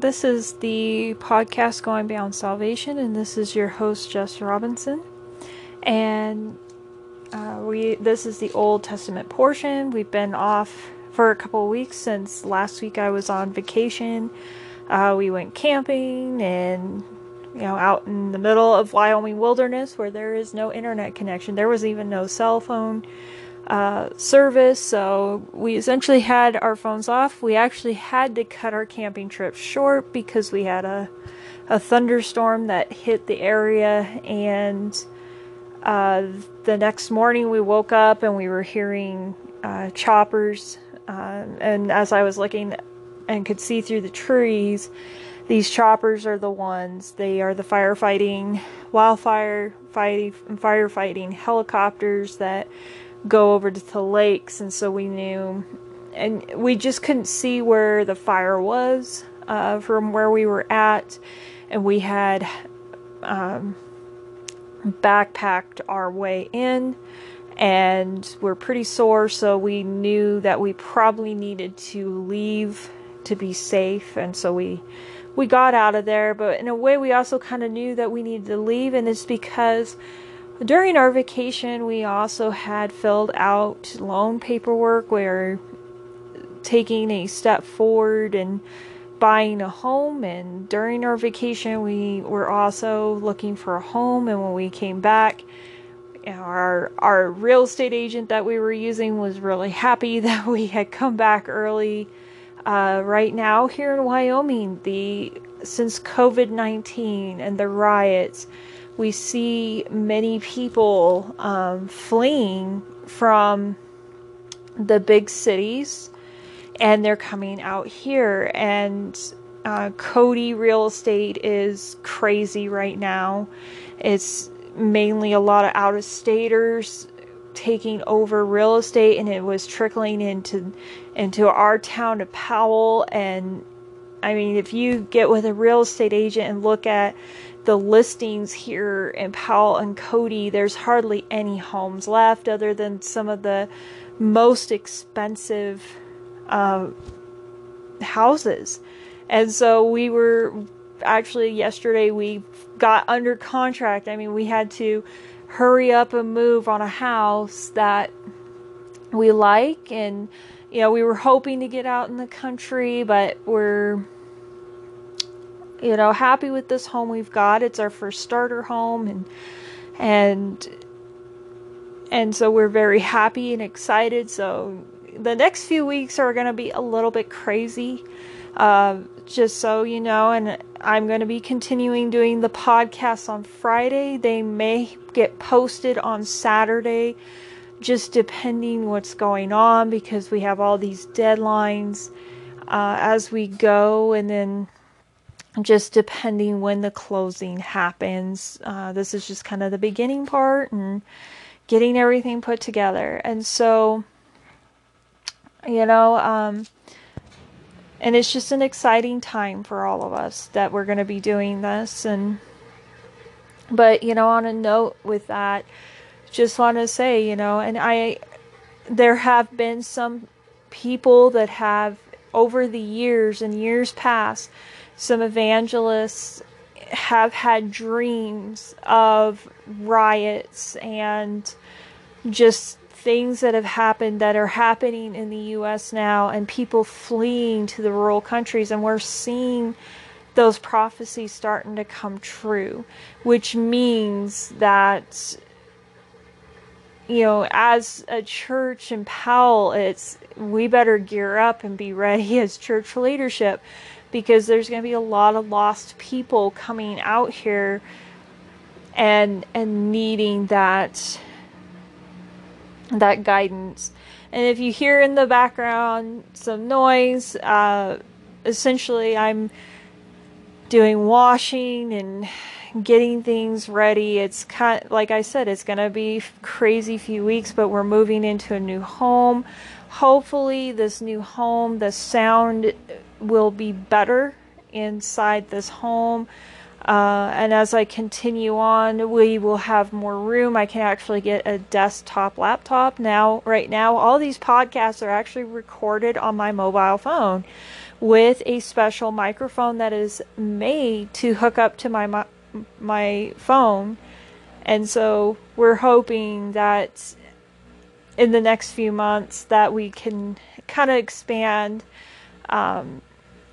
This is the podcast Going Beyond Salvation, and this is your host Jess Robinson. And uh, we this is the Old Testament portion. We've been off for a couple weeks since last week. I was on vacation. Uh, we went camping and you know out in the middle of Wyoming wilderness where there is no internet connection. There was even no cell phone uh, service, so we essentially had our phones off. We actually had to cut our camping trip short because we had a a thunderstorm that hit the area, and uh, the next morning we woke up and we were hearing uh, choppers. Uh, and as I was looking and could see through the trees, these choppers are the ones. They are the firefighting, wildfire fighting, firefighting helicopters that go over to the lakes, and so we knew, and we just couldn't see where the fire was uh, from where we were at, and we had um, backpacked our way in. And we're pretty sore, so we knew that we probably needed to leave to be safe, and so we we got out of there. But in a way, we also kind of knew that we needed to leave, and it's because during our vacation, we also had filled out loan paperwork. We're taking a step forward and buying a home. And during our vacation, we were also looking for a home. And when we came back, our our real estate agent that we were using was really happy that we had come back early. Uh, right now, here in Wyoming, the since COVID nineteen and the riots we see many people um, fleeing from the big cities and they're coming out here. And uh, cody real estate is crazy right now. It's mainly a lot of out of staters taking over real estate and it was trickling into into our town of powell. And i mean if you get with a real estate agent and look at the listings here in Powell and Cody, there's hardly any homes left other than some of the most expensive uh, houses. And so we were actually yesterday we got under contract. I mean, we had to hurry up and move on a house that we like and you know, we were hoping to get out in the country, but we're you know, happy with this home we've got. It's our first starter home and and and so we're very happy and excited. So the next few weeks are going to be a little bit crazy. Uh, just so you know, and I'm going to be continuing doing the podcast on Friday. They may get posted on Saturday, just depending what's going on because we have all these deadlines uh, as we go, and then just depending when the closing happens. Uh, this is just kind of the beginning part and getting everything put together. And so, you know, um, and it's just an exciting time for all of us that we're going to be doing this. And, but, you know, on a note with that, just want to say, you know, and I, there have been some people that have over the years and years past some evangelists have had dreams of riots and just things that have happened that are happening in the US now and people fleeing to the rural countries. And we're seeing those prophecies starting to come true which means that you know as a church in Powell it's we better gear up and be ready as church leadership because there's going to be a lot of lost people coming out here and and needing that that guidance. And if you hear in the background some noise, uh, essentially I'm doing washing and getting things ready. It's kind of, like I said, it's going to be crazy few weeks, but we're moving into a new home. Hopefully, this new home, the sound will be better inside this home. Uh, and as I continue on, we will have more room. I can actually get a desktop laptop now. Right now, all these podcasts are actually recorded on my mobile phone, with a special microphone that is made to hook up to my my phone. And so we're hoping that in the next few months that we can kind of expand um,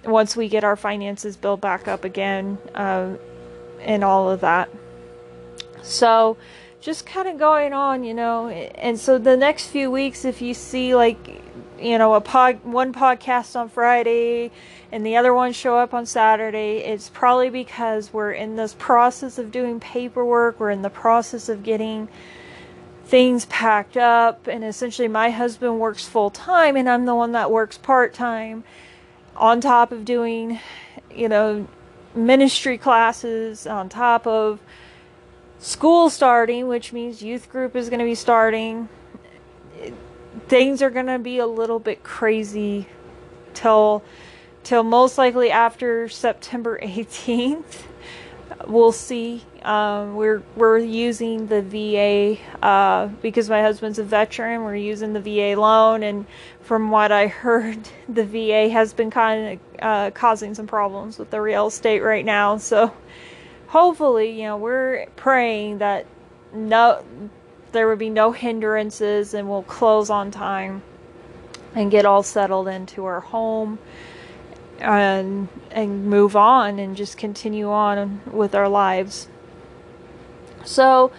once we get our finances built back up again uh, and all of that. So just kind of going on, you know. And so the next few weeks, if you see like, you know, a pod, one podcast on Friday and the other one show up on Saturday, it's probably because we're in this process of doing paperwork. We're in the process of getting things packed up. And essentially, my husband works full time, and I'm the one that works part time on top of doing, you know, ministry classes, on top of school starting, which means youth group is going to be starting. Things are going to be a little bit crazy till till most likely after September 18th. We'll see. Um, we're we're using the VA uh, because my husband's a veteran. We're using the VA loan, and from what I heard, the VA has been kind of uh, causing some problems with the real estate right now. So hopefully, you know, we're praying that no there would be no hindrances and we'll close on time and get all settled into our home and and move on and just continue on with our lives. So,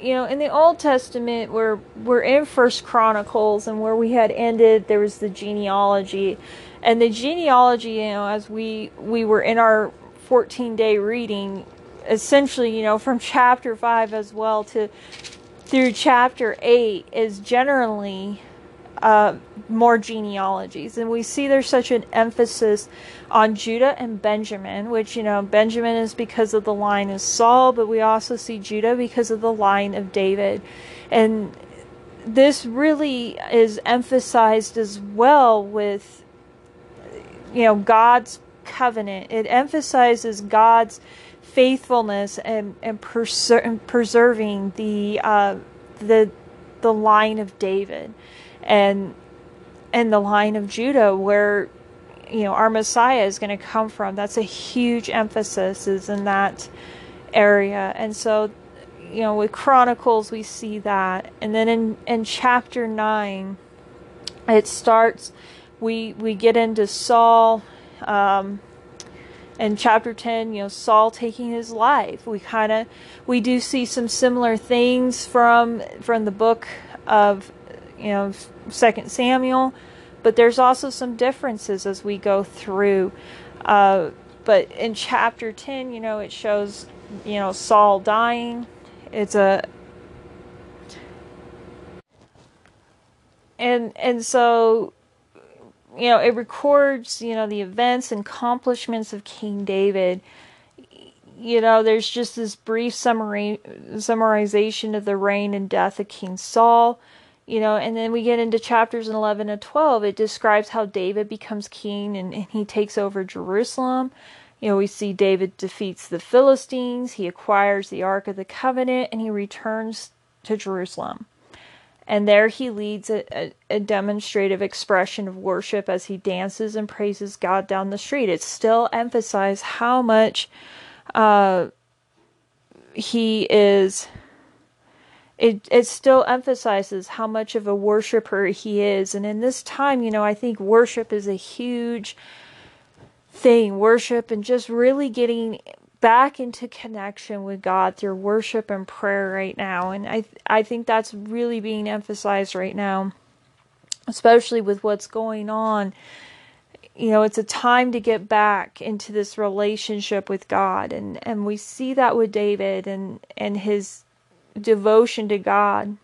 you know, in the Old Testament, we're we're in First Chronicles, and where we had ended, there was the genealogy, and the genealogy, you know, as we we were in our 14 day reading, essentially, you know, from chapter 5 as well to through chapter 8 is generally uh, more genealogies. And we see there's such an emphasis on Judah and Benjamin, which, you know, Benjamin is because of the line of Saul, but we also see Judah because of the line of David. And this really is emphasized as well with, you know, God's covenant. It emphasizes God's faithfulness and and, preser- preserving the uh, the the line of David and and the line of Judah where you know our Messiah is going to come from. That's a huge emphasis is in that area, and so you know with Chronicles we see that, and then in in chapter nine it starts. We we get into Saul. Um, in chapter 10 you know saul taking his life we kind of we do see some similar things from from the book of you know second samuel but there's also some differences as we go through uh, but in chapter 10 you know it shows you know saul dying it's a and and so you know, it records, you know, the events and accomplishments of King David. You know, there's just this brief summary summarization of the reign and death of King Saul. You know, and then we get into chapters 11 and 12. It describes how David becomes king and, and he takes over Jerusalem. You know, we see David defeats the Philistines, he acquires the Ark of the Covenant, and he returns to Jerusalem and there he leads a, a, a, demonstrative expression of worship as he dances and praises God down the street. It still emphasizes how much uh, he is. It it still emphasizes how much of a worshiper he is, and in this time, you know, I think worship is a huge thing. Worship and just really getting back into connection with God through worship and prayer right now. And I I think that's really being emphasized right now, especially with what's going on. You know, it's a time to get back into this relationship with God and and we see that with David and and his devotion to God.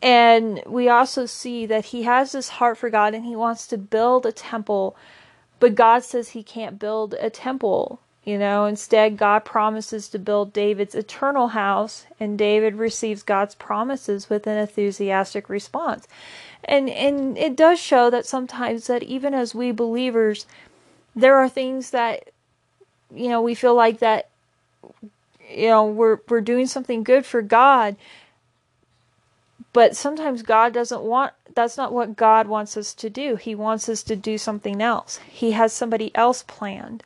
And we also see that he has this heart for God and he wants to build a temple but God says he can't build a temple. You know, instead, God promises to build David's eternal house, and David receives God's promises with an enthusiastic response. And and it does show that sometimes that even as we believers, there are things that you know we feel like that you know we're we're doing something good for God, but sometimes God doesn't want that's not what God wants us to do. He wants us to do something else. He has somebody else planned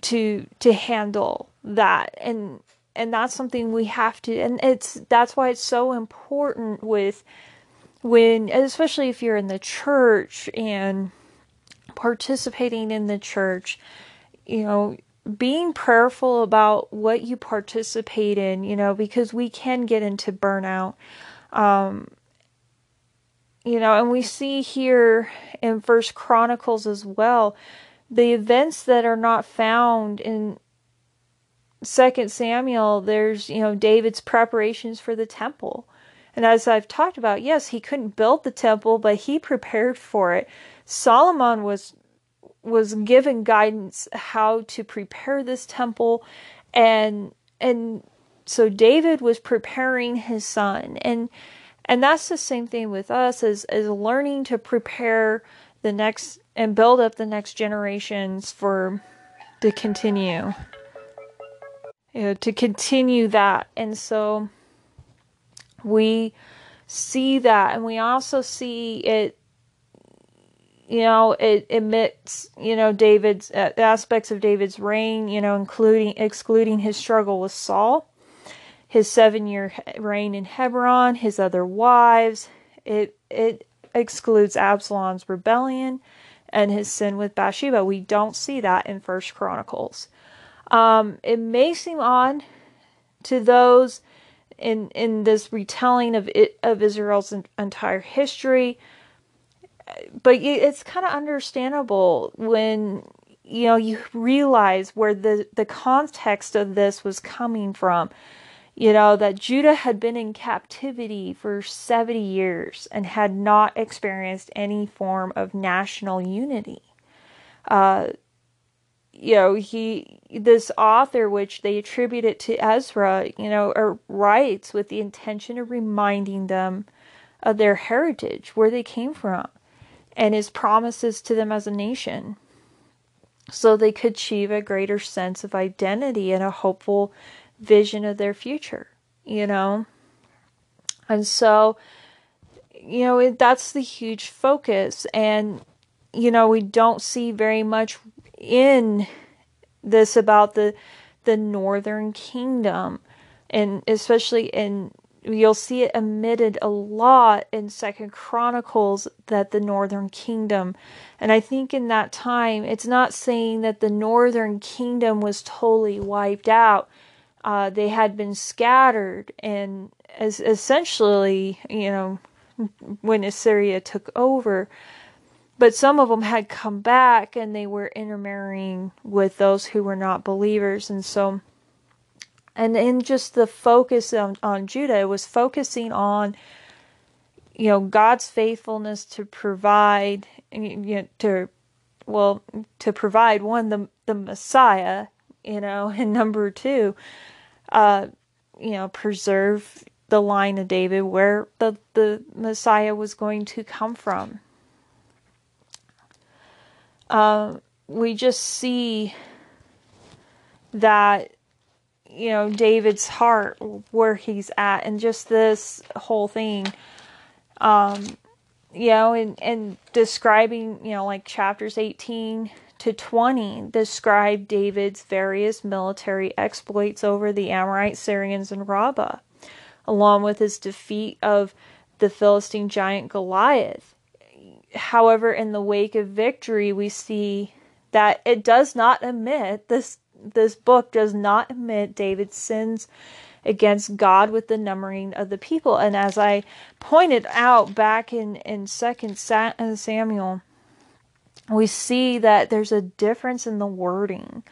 to to handle that and and that's something we have to and it's that's why it's so important with when especially if you're in the church and participating in the church you know being prayerful about what you participate in you know because we can get into burnout. Um you know and we see here in first chronicles as well the events that are not found in second samuel there's you know david's preparations for the temple. And as i've talked about yes he couldn't build the temple but he prepared for it. Solomon was was given guidance how to prepare this temple and and so david was preparing his son. And and that's the same thing with us as as learning to prepare the next and build up the next generations for to continue. You know, to continue that. And so we see that and we also see it you know it emits you know david's uh, aspects of david's reign you know including excluding his struggle with saul his seven year reign in hebron his other wives it it excludes absalom's rebellion and his sin with Bathsheba. We don't see that in First Chronicles. Um, it may seem odd to those in in this retelling of it, of Israel's entire history, but it's kind of understandable when you know you realize where the the context of this was coming from you know, that Judah had been in captivity for 70 years and had not experienced any form of national unity. Uh, you know, he, this author, which they attribute it to Ezra, you know, writes with the intention of reminding them of their heritage, where they came from, and his promises to them as a nation so they could achieve a greater sense of identity and a hopeful vision of their future, you know? And so, you know, it, that's the huge focus. And, you know, we don't see very much in this about the the northern kingdom and especially in you'll see it omitted a lot in second chronicles that the northern kingdom and i think in that time it's not saying that the northern kingdom was totally wiped out uh, they had been scattered and as essentially, you know, when Assyria took over. But some of them had come back and they were intermarrying with those who were not believers. And so, and in just the focus on, on Judah, was focusing on, you know, God's faithfulness to provide, you know, to, well, to provide one, the, the Messiah, you know, and number two, uh, you know, preserve the line of David where the, the Messiah was going to come from. Uh, we just see that, you know, David's heart, where he's at, and just this whole thing. Um, you know, and, and describing, you know, like chapters 18 to 20 describe David's various military exploits over the Amorite, Syrians, and Rabbah, along with his defeat of the Philistine giant Goliath. However, in the wake of victory, we see that it does not omit this this book does not admit David's sins against God with the numbering of the people. And as I pointed out back in in Second uh, Samuel, we see that there's a difference in the wording.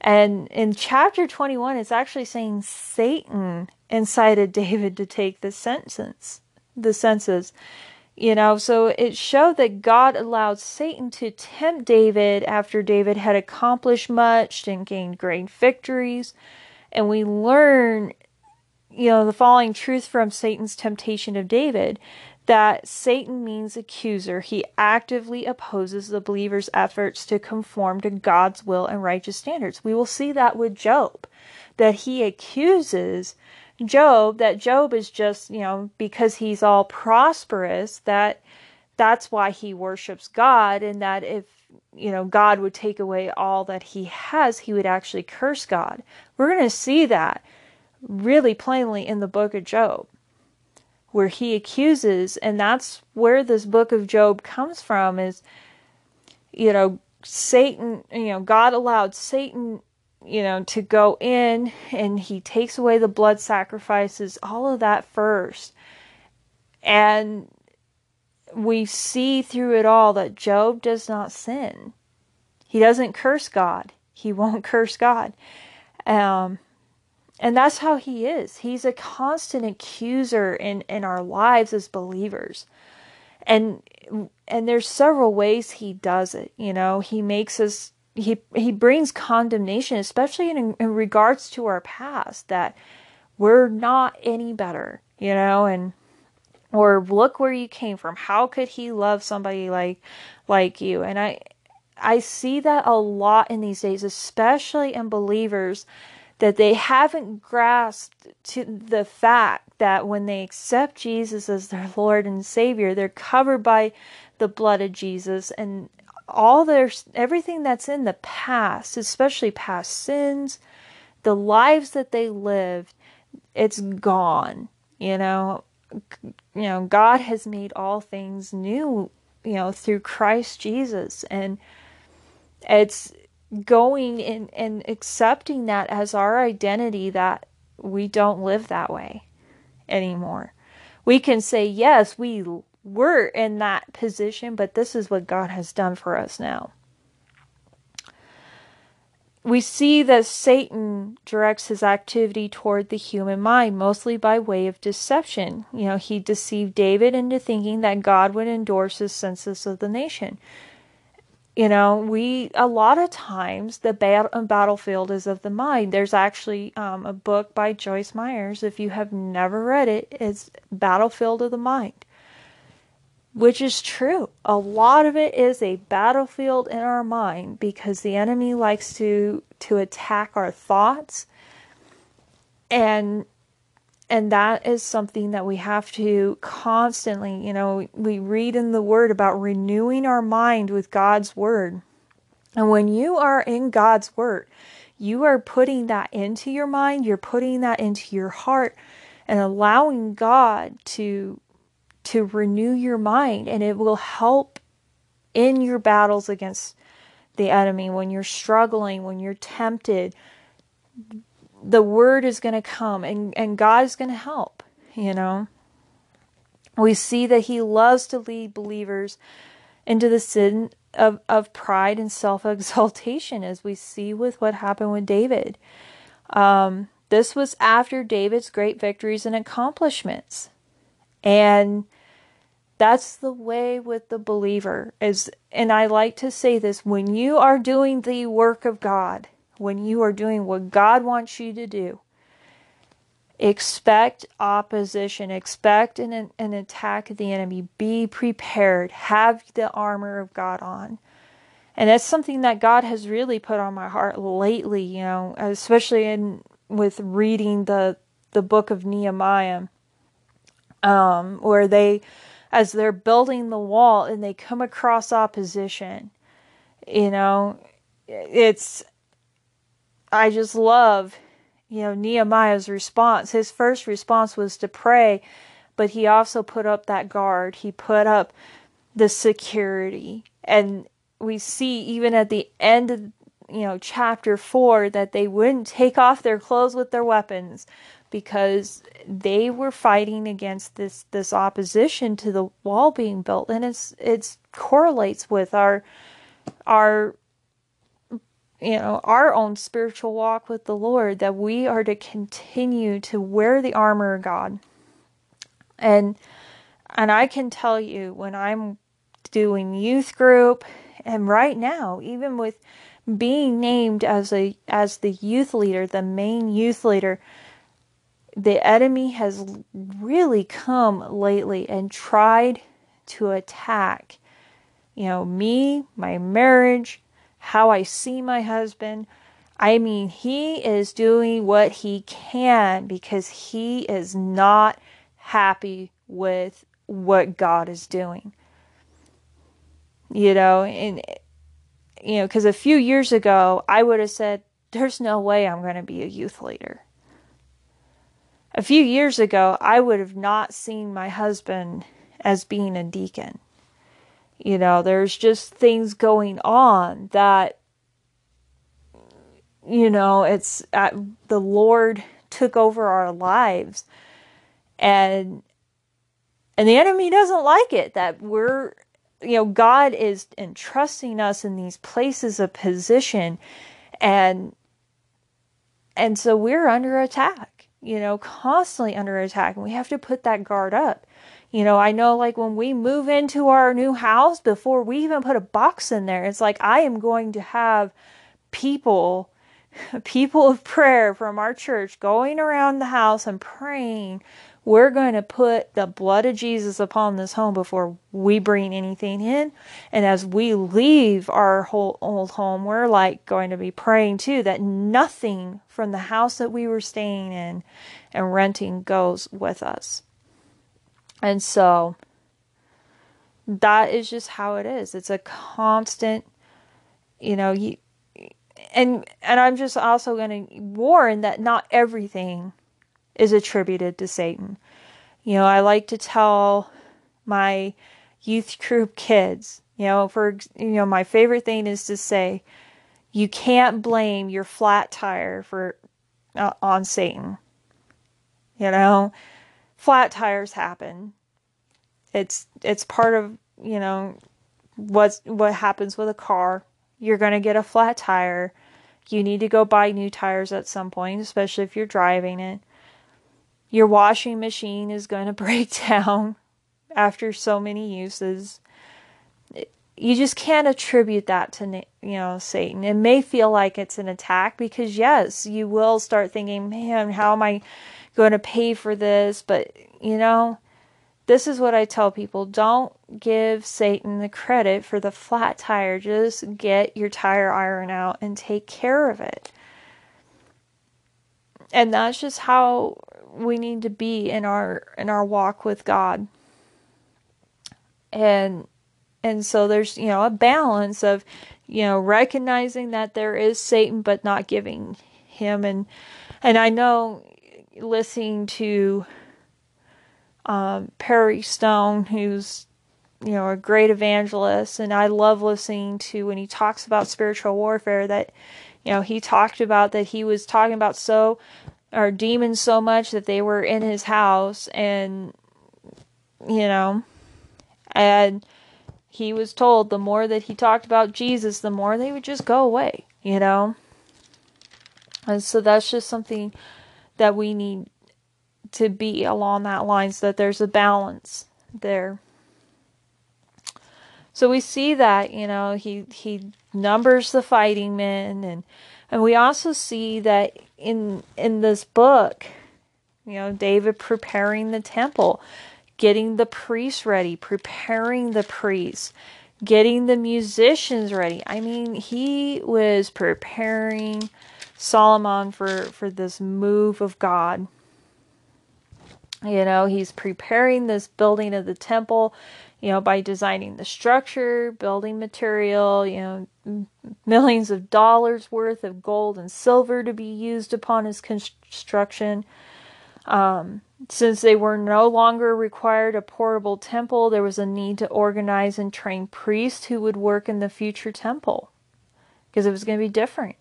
And in chapter 21, it's actually saying Satan incited David to take the sentence, the census. You know, so it showed that God allowed Satan to tempt David after David had accomplished much and gained great victories. And we learn, you know, the following truth from Satan's temptation of David that Satan means accuser. He actively opposes the believer's efforts to conform to God's will and righteous standards. We will see that with Job, that he accuses Job that Job is just, you know, because he's all prosperous, that that's why he worships God, and that if, you know, God would take away all that he has, he would actually curse God. We're going to see that really plainly in the book of Job, where he accuses, and that's where this book of Job comes from, is, you know, Satan, you know, God allowed Satan you know, to go in and he takes away the blood sacrifices, all of that first. And we see through it all that Job does not sin. He doesn't curse God. He won't curse God. Um, and that's how he is. He's a constant accuser in, in our lives as believers. And and there's several ways he does it. You know, he makes us he he brings condemnation, especially in, in regards to our past, that we're not any better, you know, and or look where you came from. How could he love somebody like like you? And I I see that a lot in these days, especially in believers that they haven't grasped to the fact that when they accept Jesus as their Lord and Savior, they're covered by the blood of Jesus and all their everything that's in the past, especially past sins, the lives that they lived, it's gone. You know, you know, God has made all things new, you know, through Christ Jesus and it's going in and accepting that as our identity that we don't live that way anymore. We can say, yes, we we're in that position, but this is what God has done for us now. We see that Satan directs his activity toward the human mind mostly by way of deception. You know, he deceived David into thinking that God would endorse his census of the nation. You know, we a lot of times the battlefield is of the mind. There's actually um, a book by Joyce Myers. If you have never read it, it's Battlefield of the Mind which is true. A lot of it is a battlefield in our mind because the enemy likes to to attack our thoughts and and that is something that we have to constantly, you know, we read in the word about renewing our mind with God's word. And when you are in God's word, you are putting that into your mind, you're putting that into your heart and allowing God to to renew your mind and it will help in your battles against the enemy when you're struggling, when you're tempted. The word is going to come and, and God is going to help, you know. We see that he loves to lead believers into the sin of, of pride and self exaltation, as we see with what happened with David. Um, this was after David's great victories and accomplishments. And that's the way with the believer is and I like to say this when you are doing the work of God, when you are doing what God wants you to do, expect opposition, expect an, an attack of the enemy, be prepared, have the armor of God on. And that's something that God has really put on my heart lately, you know, especially in with reading the the book of Nehemiah, um, where they as they're building the wall and they come across opposition. You know, it's, I just love, you know, Nehemiah's response. His first response was to pray, but he also put up that guard. He put up the security. And we see even at the end of, you know, chapter four that they wouldn't take off their clothes with their weapons, because they were fighting against this this opposition to the wall being built. And it's it's correlates with our our you know our own spiritual walk with the Lord that we are to continue to wear the armor of God. And and I can tell you when I'm doing youth group and right now even with being named as a as the youth leader the main youth leader the enemy has really come lately and tried to attack, you know, me, my marriage, how I see my husband. I mean, he is doing what he can because he is not happy with what God is doing. You know, and, you know, because a few years ago, I would have said, there's no way I'm going to be a youth leader. A few years ago, I would have not seen my husband as being a deacon. You know, there's just things going on that, you know, it's uh, the Lord took over our lives and and the enemy doesn't like it that we're you know god is entrusting us in these places of position and and so we're under attack you know constantly under attack and we have to put that guard up. You know i know like when we move into our new house before we even put a box in there it's like i am going to have people people of prayer from our church going around the house and praying we're going to put the blood of Jesus upon this home before we bring anything in. And as we leave our whole old home, we're like going to be praying too that nothing from the house that we were staying in and renting goes with us. And so that is just how it is. It's a constant, you know, you, and and I'm just also going to warn that not everything is attributed to Satan. You know, I like to tell my youth group kids, you know, for you know, my favorite thing is to say you can't blame your flat tire for uh, on Satan. You know, flat tires happen. It's it's part of, you know, what's what happens with a car. You're going to get a flat tire. You need to go buy new tires at some point, especially if you're driving it your washing machine is going to break down after so many uses. You just can't attribute that to you know Satan. It may feel like it's an attack because yes, you will start thinking, "Man, how am I going to pay for this?" But you know, this is what I tell people, don't give Satan the credit for the flat tire. Just get your tire iron out and take care of it. And that's just how we need to be in our in our walk with God. And and so there's, you know, a balance of, you know, recognizing that there is Satan but not giving him and and I know listening to um, Perry Stone, who's you know a great evangelist, and I love listening to when he talks about spiritual warfare. That you know he talked about that he was talking about so or demons so much that they were in his house and you know and he was told the more that he talked about Jesus the more they would just go away you know? And so that's just something that we need to be along that line so that there's a balance there. So we see that you know he he numbers the fighting men and and we also see that in in this book, you know, David preparing the temple, getting the priests ready, preparing the priests, getting the musicians ready. I mean, he was preparing Solomon for for this move of God. You know, he's preparing this building of the temple you know, by designing the structure, building material, you know, millions of dollars worth of gold and silver to be used upon his construction. Um, since they were no longer required a portable temple, there was a need to organize and train priests who would work in the future temple because it was going to be different.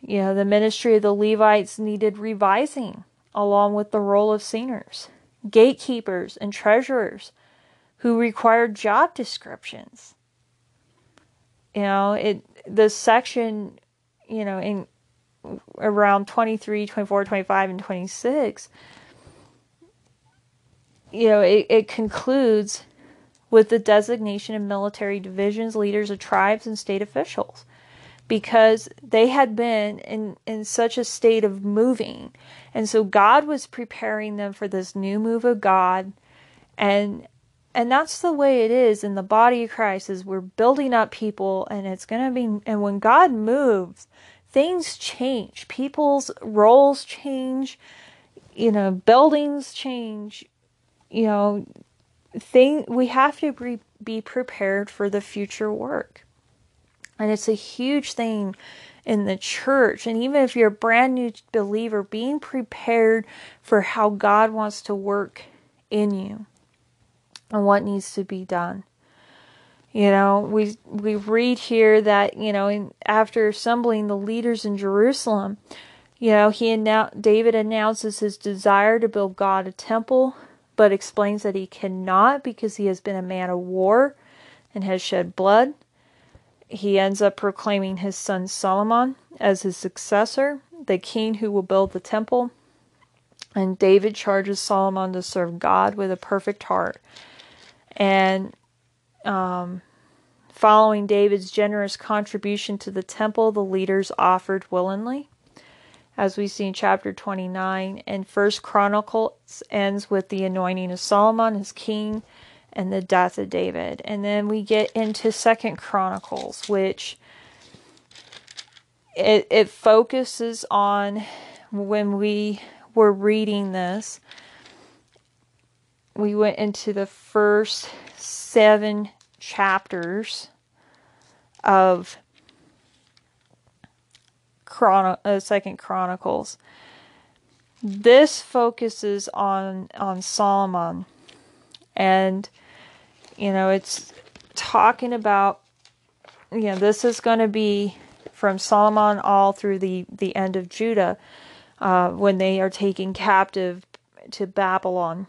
You know, the ministry of the Levites needed revising along with the role of singers, gatekeepers, and treasurers who required job descriptions. You know, it the section, you know, in around 23, 24, 25 and 26 you know, it, it concludes with the designation of military divisions, leaders of tribes, and state officials because they had been in, in such a state of moving. And so God was preparing them for this new move of God. And and that's the way it is in the body of Christ is we're building up people and it's going to be and when God moves things change. People's roles change. You know, buildings change. You know, thing we have to be, be prepared for the future work. And it's a huge thing in the church. And even if you're a brand new believer, being prepared for how God wants to work in you and what needs to be done. You know, we we read here that you know, in, after assembling the leaders in Jerusalem, you know, he announced David announces his desire to build God a temple, but explains that he cannot because he has been a man of war and has shed blood. He ends up proclaiming his son Solomon as his successor, the king who will build the temple. And David charges Solomon to serve God with a perfect heart. And um, following David's generous contribution to the temple, the leaders offered willingly. As we see in chapter 29, and First Chronicles ends with the anointing of Solomon as king and the death of David. And then we get into Second Chronicles, which it, it focuses on when we were reading this. We went into the first seven chapters of Chrono- uh, Second Chronicles. This focuses on on Solomon, and you know it's talking about you know this is going to be from Solomon all through the the end of Judah uh, when they are taken captive to Babylon.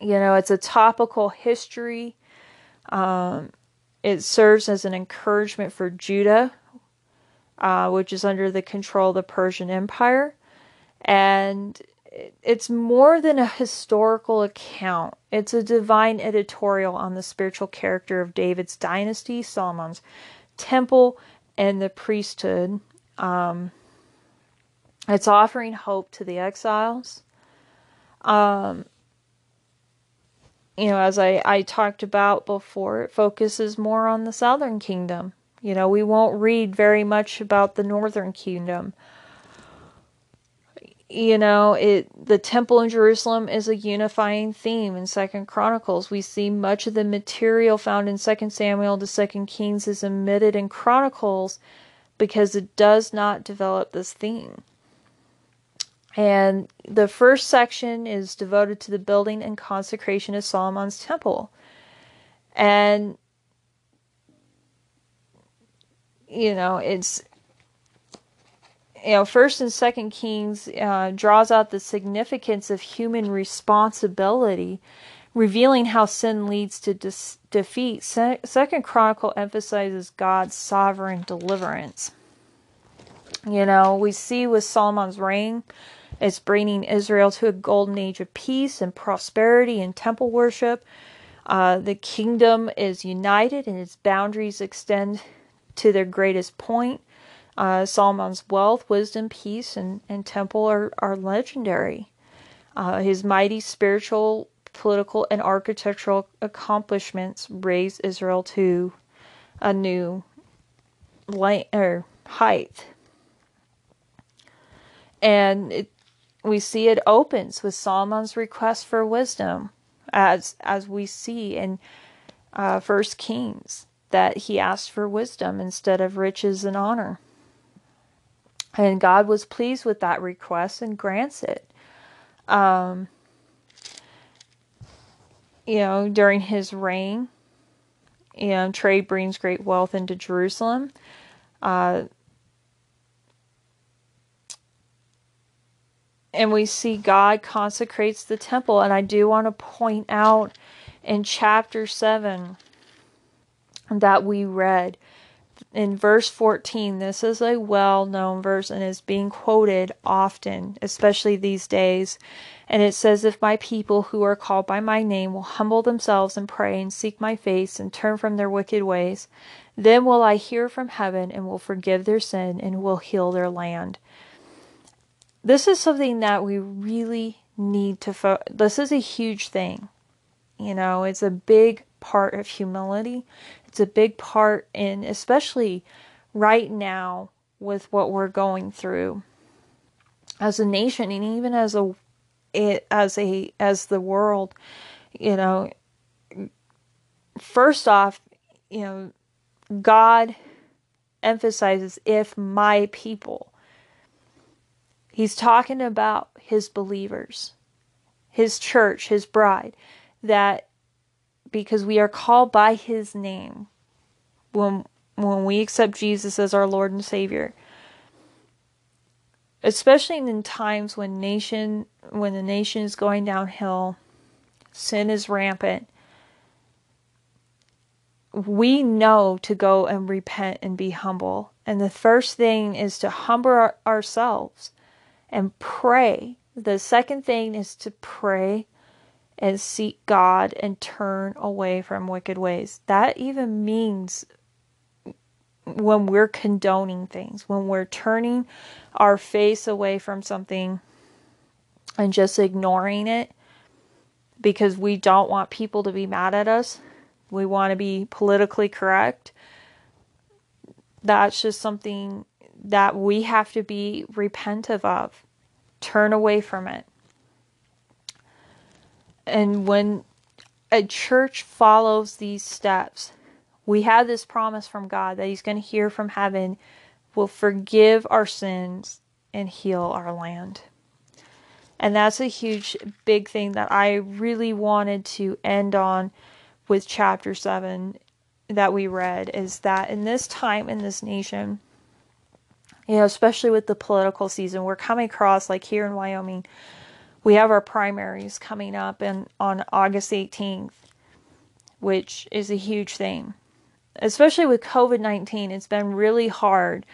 You know, it's a topical history. Um, it serves as an encouragement for Judah, uh, which is under the control of the Persian Empire. And it's more than a historical account, it's a divine editorial on the spiritual character of David's dynasty, Solomon's temple, and the priesthood. Um, it's offering hope to the exiles. Um, you know, as I, I talked about before, it focuses more on the southern kingdom. You know, we won't read very much about the northern kingdom. You know, it the temple in Jerusalem is a unifying theme in Second Chronicles. We see much of the material found in Second Samuel to Second Kings is omitted in Chronicles because it does not develop this theme. And the first section is devoted to the building and consecration of Solomon's temple. And, you know, it's, you know, first and second Kings uh, draws out the significance of human responsibility, revealing how sin leads to dis- defeat. Se- second Chronicle emphasizes God's sovereign deliverance. You know, we see with Solomon's reign, it's bringing Israel to a golden age of peace and prosperity and temple worship. Uh, the kingdom is united and its boundaries extend to their greatest point. Uh, Solomon's wealth, wisdom, peace, and, and temple are, are legendary. Uh, his mighty spiritual, political, and architectural accomplishments raise Israel to a new light, height. And it, we see it opens with Solomon's request for wisdom, as as we see in uh, First Kings that he asked for wisdom instead of riches and honor, and God was pleased with that request and grants it. Um, you know, during his reign, you know, trade brings great wealth into Jerusalem. Uh, and we see God consecrates the temple. And I do want to point out in chapter 7 that we read in verse 14. This is a well known verse and is being quoted often, especially these days. And it says, If my people who are called by my name will humble themselves and pray and seek my face and turn from their wicked ways, then will I hear from heaven and will forgive their sin and will heal their land this is something that we really need to fo- this is a huge thing. You know it's a big part of humility. It's a big part in especially right now with what we're going through. As a nation and even as a it as a as the world you know first off you know god emphasizes if my people he's talking about his believers his church his bride that because we are called by his name when when we accept Jesus as our Lord and Savior especially in times when nation when the nation is going downhill sin is rampant we know to go and repent and be humble. And the first thing is to humble our, ourselves and pray the second thing is to pray and seek God and turn away from wicked ways. That even means when we're condoning things, when we're turning our face away from something and just ignoring it because we don't want people to be mad at us. We want to be politically correct. That's just something that we have to be repentive of. Turn away from it. And when a church follows these steps, we have this promise from God that He's going to hear from heaven, will forgive our sins, and heal our land. And that's a huge, big thing that I really wanted to end on with chapter 7 that we read is that in this time in this nation, you know, especially with the political season, we're coming across, like here in Wyoming, we have our primaries coming up and on August 18th, which is a huge thing. Especially with COVID 19, it's been really hard.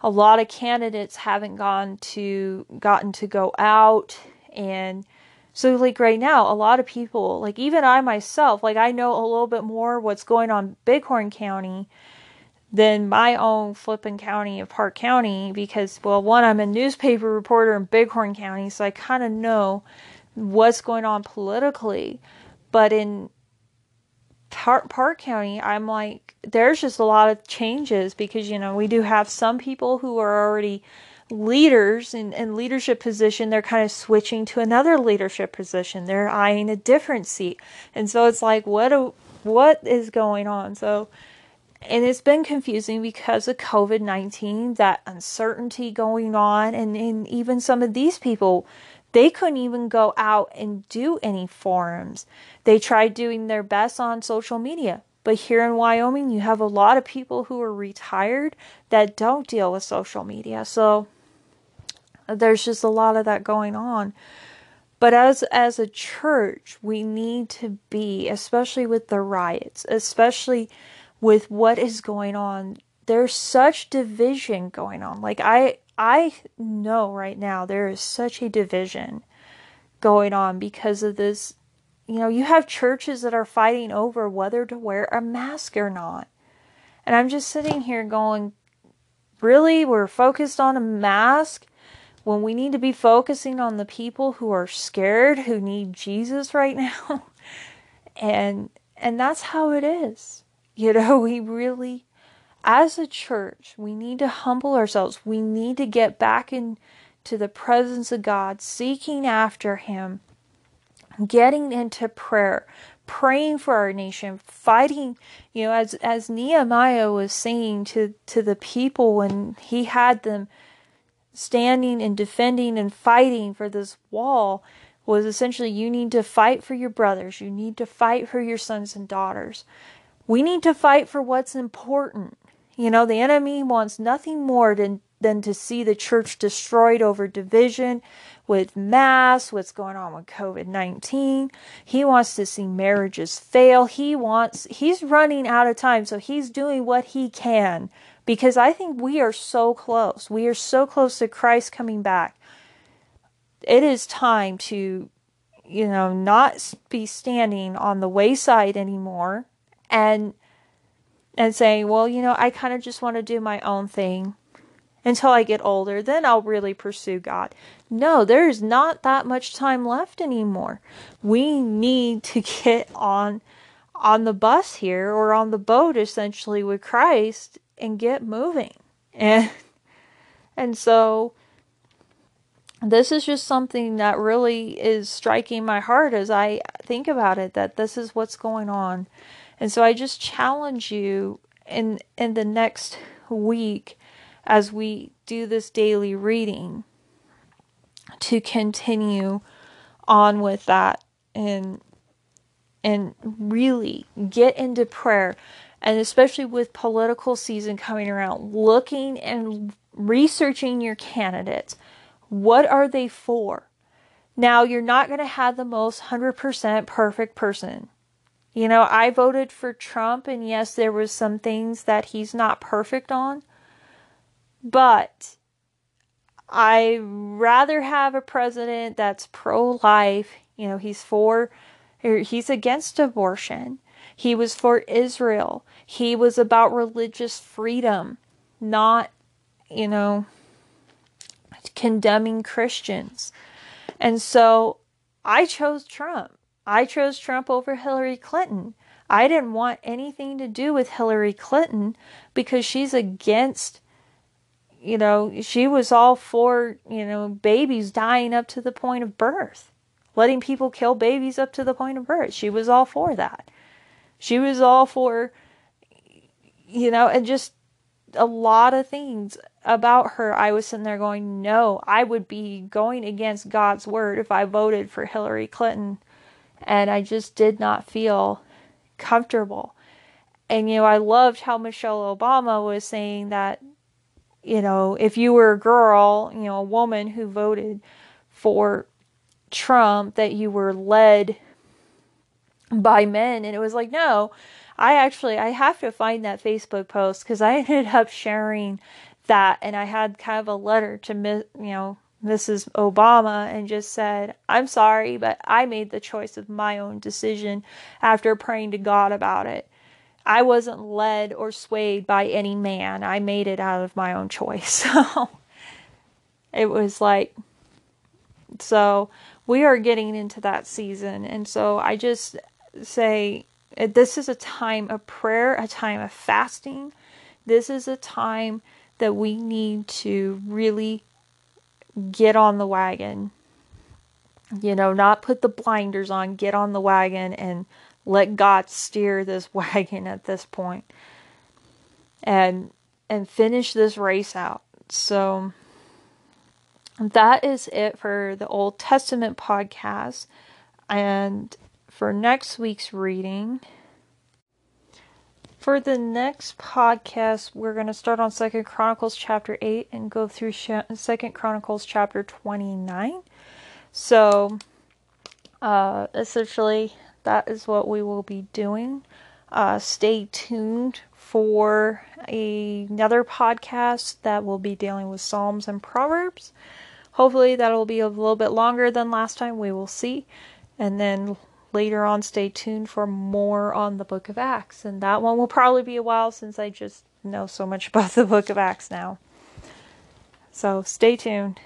A lot of candidates haven't gone to gotten to go out and so like right now a lot of people like even I myself like I know a little bit more what's going on Bighorn County than my own flippin' county of Park County because, well, one, I'm a newspaper reporter in Bighorn County, so I kind of know what's going on politically. But in Park, Park County, I'm like, there's just a lot of changes because, you know, we do have some people who are already leaders in, in leadership position. They're kind of switching to another leadership position. They're eyeing a different seat. And so it's like what do, what is going on? So and it's been confusing because of COVID 19, that uncertainty going on, and, and even some of these people, they couldn't even go out and do any forums. They tried doing their best on social media. But here in Wyoming, you have a lot of people who are retired that don't deal with social media. So there's just a lot of that going on. But as as a church, we need to be, especially with the riots, especially with what is going on. There's such division going on. Like I I know right now there is such a division going on because of this. You know, you have churches that are fighting over whether to wear a mask or not. And I'm just sitting here going, really? We're focused on a mask when we need to be focusing on the people who are scared, who need Jesus right now. and and that's how it is. You know, we really, as a church, we need to humble ourselves. We need to get back into the presence of God, seeking after Him, getting into prayer, praying for our nation, fighting, you know, as as Nehemiah was saying to to the people when he had them standing and defending and fighting for this wall was essentially you need to fight for your brothers, you need to fight for your sons and daughters. We need to fight for what's important. You know, the enemy wants nothing more than, than to see the church destroyed over division with mass, what's going on with COVID 19. He wants to see marriages fail. He wants, he's running out of time, so he's doing what he can because I think we are so close. We are so close to Christ coming back. It is time to, you know, not be standing on the wayside anymore and and saying, well, you know, I kind of just want to do my own thing until I get older, then I'll really pursue God. No, there is not that much time left anymore. We need to get on on the bus here or on the boat essentially with Christ and get moving. And And so this is just something that really is striking my heart as I think about it that this is what's going on. And so I just challenge you in in the next week as we do this daily reading to continue on with that and and really get into prayer. And especially with political season coming around looking and researching your candidates. What are they for? Now you're not going to have the most 100% perfect person you know i voted for trump and yes there was some things that he's not perfect on but I rather have a president that's pro life. You know, he's for, er, he's against abortion. He was for Israel. He was about religious freedom, not, you know, condemning Christians. And so I chose Trump. I chose Trump over Hillary Clinton. I didn't want anything to do with Hillary Clinton because she's against you know, she was all for, you know, babies dying up to the point of birth, letting people kill babies up to the point of birth. She was all for that. She was all for, you know, and just a lot of things about her. I was sitting there going, no, I would be going against God's word if I voted for Hillary Clinton. And I just did not feel comfortable. And, you know, I loved how Michelle Obama was saying that you know, if you were a girl, you know, a woman who voted for Trump, that you were led by men. And it was like, no, I actually, I have to find that Facebook post because I ended up sharing that and I had kind of a letter to, you know, Mrs. Obama and just said, I'm sorry, but I made the choice of my own decision after praying to God about it. I wasn't led or swayed by any man. I made it out of my own choice. So it was like, so we are getting into that season. And so I just say, eh, this is a time of prayer, a time of fasting. This is a time that we need to really get on the wagon. You know, not put the blinders on, get on the wagon and let God steer this wagon at this point and and finish this race out. So that is it for the Old Testament podcast. And for next week's reading, for the next podcast, we're going to start on Second Chronicles chapter 8 and go through Second Chronicles chapter 29. So, uh, essentially, that is what we will be doing. Uh, stay tuned for a, another podcast that will be dealing with Psalms and Proverbs. Hopefully, that'll be a little bit longer than last time. We will see. And then later on, stay tuned for more on the book of Acts. And that one will probably be a while since I just know so much about the book of Acts now. So stay tuned.